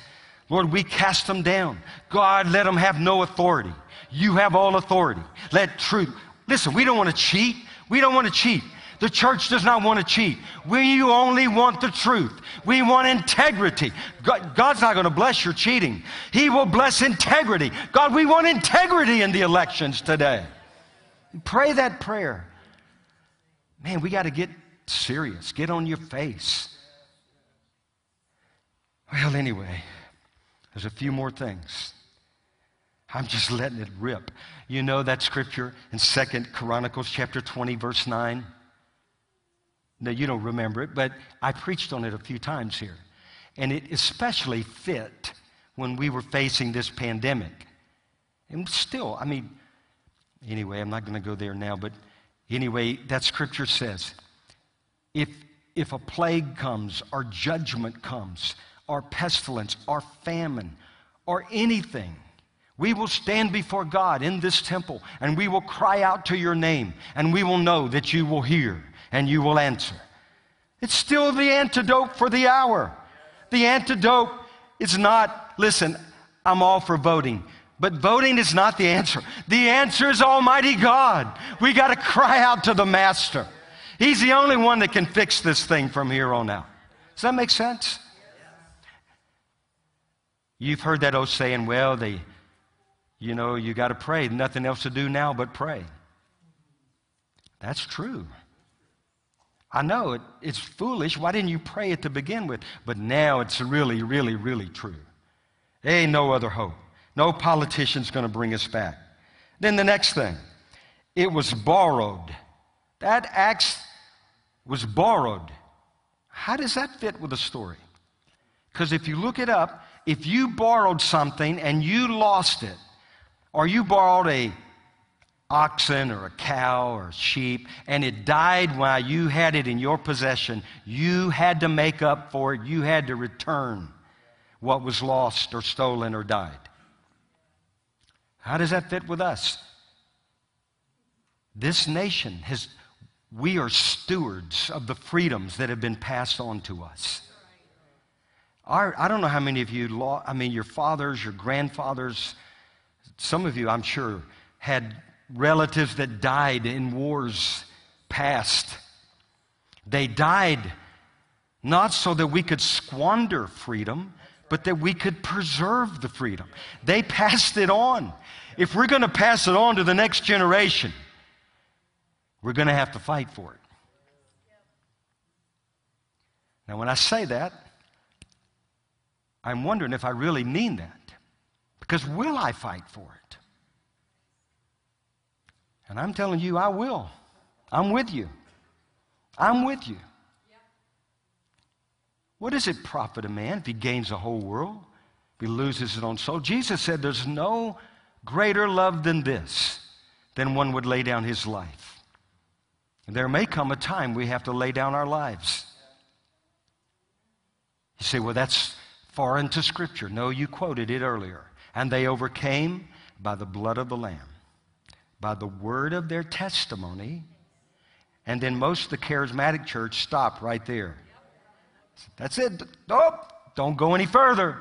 Lord, we cast them down. God, let them have no authority. You have all authority. Let truth. Listen, we don't want to cheat. We don't want to cheat. The church does not want to cheat. We only want the truth. We want integrity. God, God's not going to bless your cheating. He will bless integrity. God, we want integrity in the elections today. Pray that prayer. Man, we got to get serious. Get on your face. Well, anyway, there's a few more things. I'm just letting it rip. You know that scripture in Second Chronicles chapter 20 verse 9? Now you don't remember it, but I preached on it a few times here. And it especially fit when we were facing this pandemic. And still, I mean, anyway, I'm not going to go there now, but anyway, that scripture says if, if a plague comes, or judgment comes, or pestilence, or famine, or anything, we will stand before God in this temple and we will cry out to your name and we will know that you will hear and you will answer. It's still the antidote for the hour. The antidote is not, listen, I'm all for voting. But voting is not the answer. The answer is Almighty God. We got to cry out to the Master. He's the only one that can fix this thing from here on out. Does that make sense? You've heard that old saying, well, they, you know, you got to pray. Nothing else to do now but pray. That's true. I know it, it's foolish. Why didn't you pray it to begin with? But now it's really, really, really true. There ain't no other hope. No politician's going to bring us back. Then the next thing, it was borrowed. That axe was borrowed. How does that fit with the story? Because if you look it up, if you borrowed something and you lost it, or you borrowed a oxen or a cow or a sheep and it died while you had it in your possession, you had to make up for it. You had to return what was lost or stolen or died. How does that fit with us? This nation has, we are stewards of the freedoms that have been passed on to us. Our, I don't know how many of you, I mean, your fathers, your grandfathers, some of you, I'm sure, had relatives that died in wars past. They died not so that we could squander freedom, but that we could preserve the freedom. They passed it on. If we're going to pass it on to the next generation, we're going to have to fight for it. Now, when I say that, I'm wondering if I really mean that. Because will I fight for it? And I'm telling you, I will. I'm with you. I'm with you. What does it profit a man if he gains the whole world, if he loses his own soul? Jesus said there's no greater love than this, than one would lay down his life. And there may come a time we have to lay down our lives. You say, well, that's foreign to Scripture. No, you quoted it earlier. And they overcame by the blood of the Lamb by the word of their testimony. And then most of the charismatic church stop right there. That's it. Nope. Don't go any further.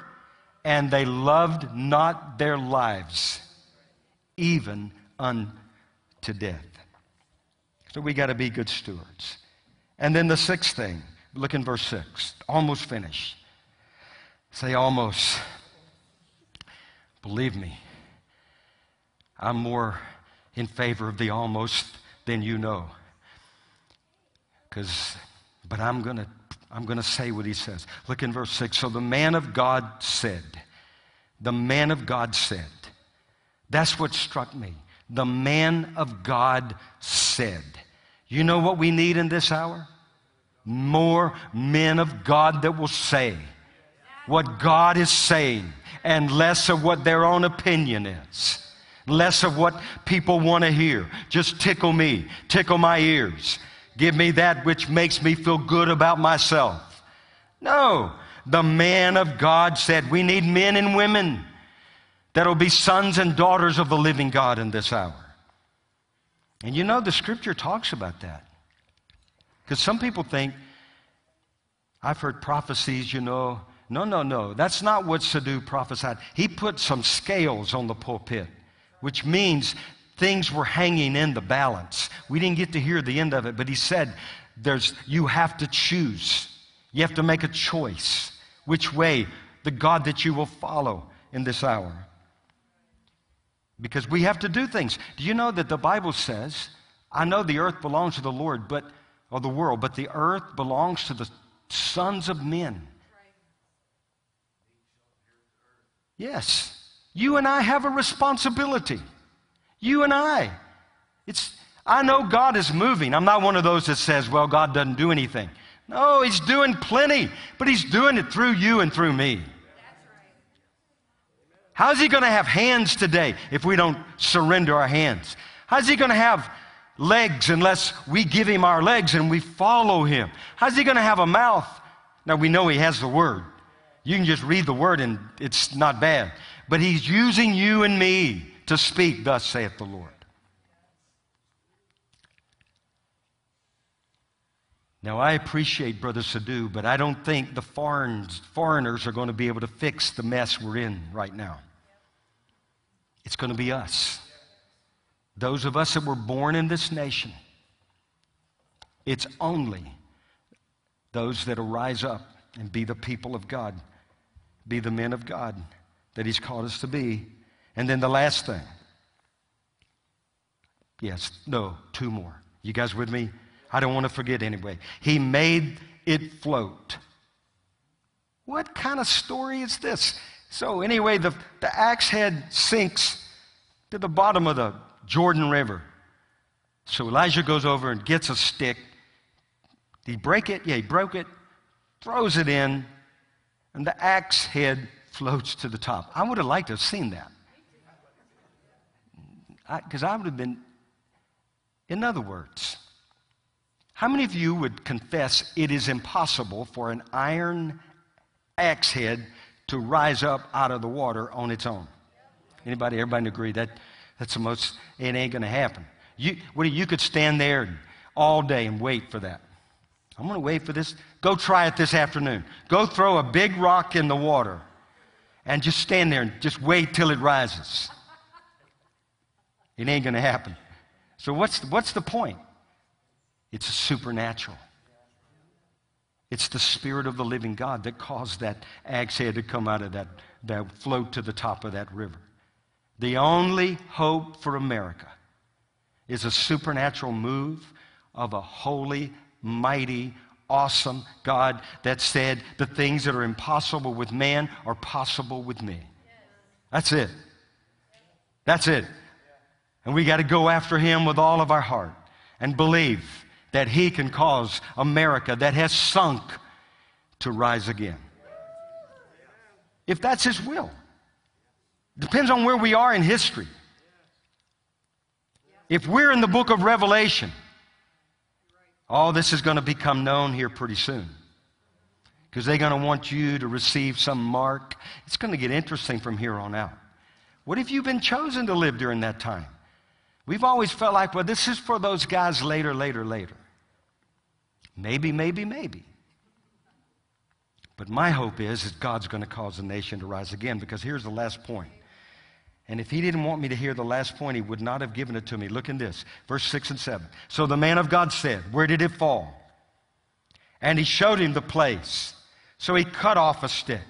And they loved not their lives, even unto death. So we got to be good stewards. And then the sixth thing, look in verse 6. Almost finished. Say almost. Believe me, I'm more in favor of the almost than you know. Because, but I'm going to I'm going to say what he says. Look in verse 6. So the man of God said, the man of God said, That's what struck me. The man of God said. You know what we need in this hour? More men of God that will say what God is saying and less of what their own opinion is. Less of what people want to hear. Just tickle me, tickle my ears. Give me that which makes me feel good about myself. No, the man of God said we need men and women that'll be sons and daughters of the living God in this hour. And you know, the scripture talks about that. Because some people think, I've heard prophecies, you know. No, no, no. That's not what Sadhu prophesied. He put some scales on the pulpit which means things were hanging in the balance. We didn't get to hear the end of it, but he said, there's, you have to choose. You have to make a choice which way the God that you will follow in this hour. Because we have to do things. Do you know that the Bible says, I know the earth belongs to the Lord, but or the world, but the earth belongs to the sons of men. Yes. You and I have a responsibility. You and I. It's, I know God is moving. I'm not one of those that says, well, God doesn't do anything. No, He's doing plenty, but He's doing it through you and through me. How's He going to have hands today if we don't surrender our hands? How's He going to have legs unless we give Him our legs and we follow Him? How's He going to have a mouth? Now, we know He has the Word. You can just read the Word and it's not bad but He's using you and me to speak, thus saith the Lord. Now, I appreciate Brother Sadhu, but I don't think the foreigners, foreigners are going to be able to fix the mess we're in right now. It's going to be us. Those of us that were born in this nation. It's only those that will rise up and be the people of God, be the men of God that He's called us to be. And then the last thing. Yes, no, two more. You guys with me? I don't want to forget anyway. He made it float. What kind of story is this? So, anyway, the, the axe head sinks to the bottom of the Jordan River. So Elijah goes over and gets a stick. Did he break it? Yeah, he broke it, throws it in, and the axe head floats to the top. I would have liked to have seen that. Because I, I would have been, in other words, how many of you would confess it is impossible for an iron axe head to rise up out of the water on its own? Anybody, everybody agree that that's the most, it ain't going to happen. You, what, you could stand there all day and wait for that. I'm going to wait for this. Go try it this afternoon. Go throw a big rock in the water and just stand there and just wait till it rises. It ain't going to happen. So, what's the, what's the point? It's supernatural. It's the Spirit of the living God that caused that axe head to come out of that, that float to the top of that river. The only hope for America is a supernatural move of a holy, mighty, awesome God that said the things that are impossible with man are possible with me. That's it. That's it. And we got to go after him with all of our heart and believe that he can cause America that has sunk to rise again. If that's his will. Depends on where we are in history. If we're in the book of Revelation, all this is going to become known here pretty soon. Because they're going to want you to receive some mark. It's going to get interesting from here on out. What if you've been chosen to live during that time? We've always felt like, well, this is for those guys later, later, later. Maybe, maybe, maybe. But my hope is that God's going to cause the nation to rise again because here's the last point. And if he didn't want me to hear the last point, he would not have given it to me. Look in this, verse 6 and 7. So the man of God said, Where did it fall? And he showed him the place. So he cut off a stick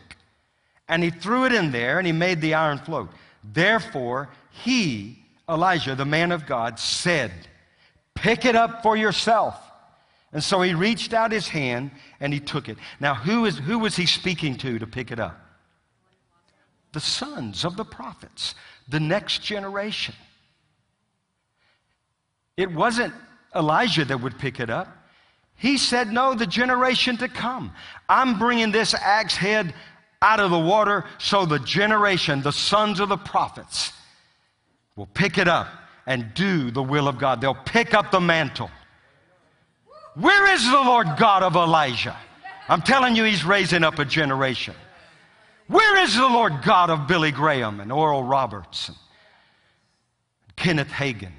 and he threw it in there and he made the iron float. Therefore, he, Elijah, the man of God, said, Pick it up for yourself. And so he reached out his hand and he took it. Now, who, is, who was he speaking to to pick it up? the sons of the prophets, the next generation. It wasn't Elijah that would pick it up. He said, No, the generation to come. I'm bringing this axe head out of the water so the generation, the sons of the prophets, will pick it up and do the will of God. They'll pick up the mantle. Where is the Lord God of Elijah? I'm telling you, He's raising up a generation. Where is the Lord God of Billy Graham and Oral Roberts and Kenneth Hagin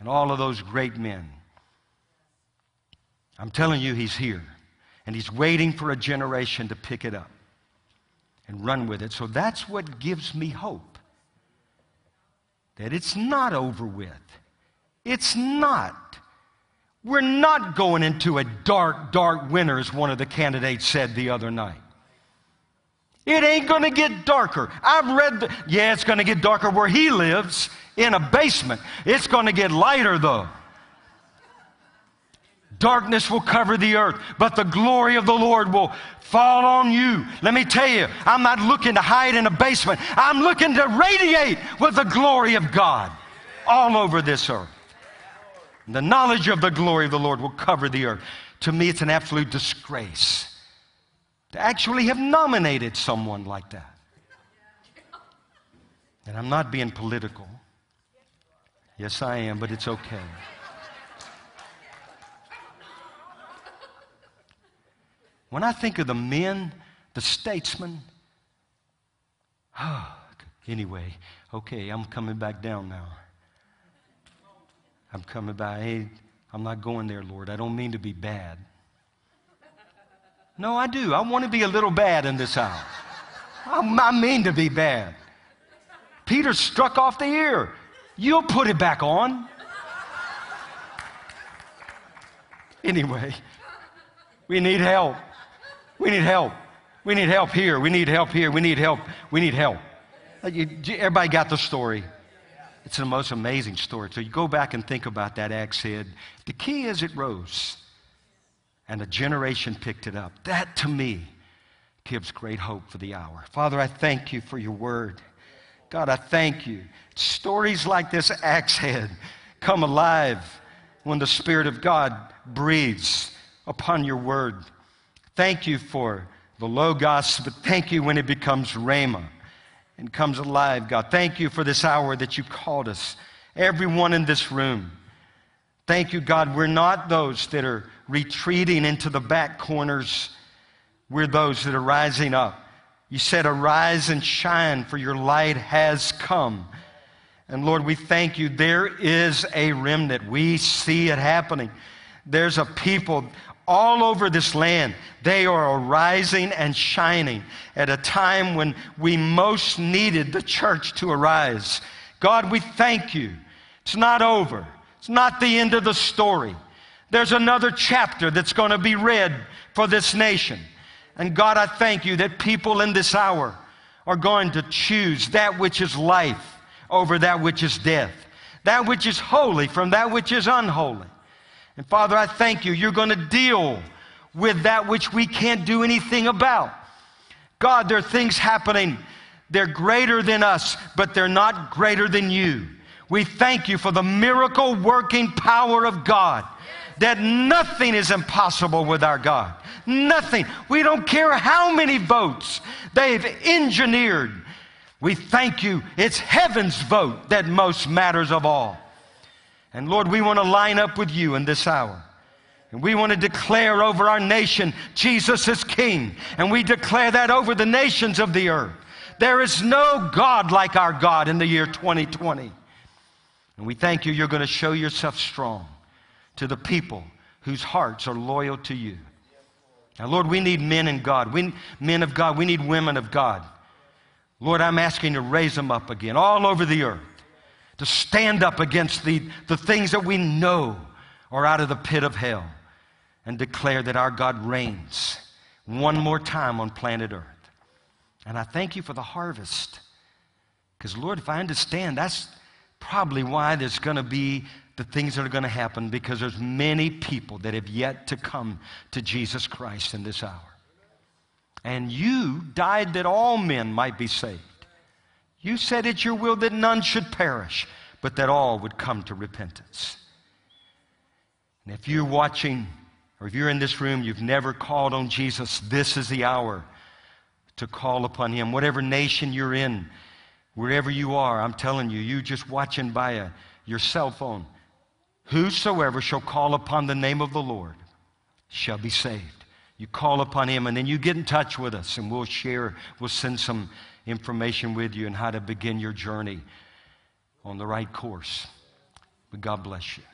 and all of those great men? I'm telling you, He's here. And He's waiting for a generation to pick it up and run with it. So that's what gives me hope that it's not over with. It's not. We're not going into a dark, dark winter, as one of the candidates said the other night. It ain't going to get darker. I've read, the, yeah, it's going to get darker where he lives in a basement. It's going to get lighter, though. Darkness will cover the earth, but the glory of the Lord will fall on you. Let me tell you, I'm not looking to hide in a basement. I'm looking to radiate with the glory of God all over this earth. The knowledge of the glory of the Lord will cover the earth. To me, it's an absolute disgrace to actually have nominated someone like that. And I'm not being political. Yes, I am, but it's okay. When I think of the men, the statesmen, oh, anyway, okay, I'm coming back down now. I'm coming by. Hey, I'm not going there, Lord. I don't mean to be bad. No, I do. I want to be a little bad in this house. I mean to be bad. Peter struck off the ear. You'll put it back on. Anyway, we need help. We need help. We need help here. We need help here. We need help. We need help. Uh, everybody got the story. It's the most amazing story. So you go back and think about that axe head. The key is it rose, and a generation picked it up. That to me gives great hope for the hour. Father, I thank you for your word. God, I thank you. Stories like this axe head come alive when the Spirit of God breathes upon your word. Thank you for the Logos, but thank you when it becomes Rhema and comes alive, God. Thank you for this hour that you called us, everyone in this room. Thank you, God. We're not those that are retreating into the back corners. We're those that are rising up. You said, Arise and shine, for your light has come. And Lord, we thank you. There is a remnant. We see it happening. There's a people all over this land. They are arising and shining at a time when we most needed the church to arise. God, we thank you. It's not over, it's not the end of the story. There's another chapter that's going to be read for this nation. And God, I thank you that people in this hour are going to choose that which is life over that which is death, that which is holy from that which is unholy. And Father, I thank you. You're going to deal with that which we can't do anything about. God, there are things happening. They're greater than us, but they're not greater than you. We thank you for the miracle working power of God. That nothing is impossible with our God. Nothing. We don't care how many votes they've engineered. We thank you. It's heaven's vote that most matters of all. And Lord, we want to line up with you in this hour. And we want to declare over our nation, Jesus is King. And we declare that over the nations of the earth. There is no God like our God in the year 2020. And we thank you, you're going to show yourself strong to the people whose hearts are loyal to you. Now, Lord, we need men in God. We, men of God. We need women of God. Lord, I'm asking to raise them up again all over the earth to stand up against the, the things that we know are out of the pit of hell and declare that our God reigns one more time on planet Earth. And I thank you for the harvest. Because, Lord, if I understand, that's probably why there's going to be the things that are going to happen because there's many people that have yet to come to Jesus Christ in this hour. And you died that all men might be saved. You said it's your will that none should perish, but that all would come to repentance. And if you're watching, or if you're in this room, you've never called on Jesus, this is the hour to call upon Him. Whatever nation you're in, wherever you are, I'm telling you, you just watching by a, your cell phone. Whosoever shall call upon the name of the Lord shall be saved. You call upon Him, and then you get in touch with us, and we'll share, we'll send some information with you and how to begin your journey on the right course. But God bless you.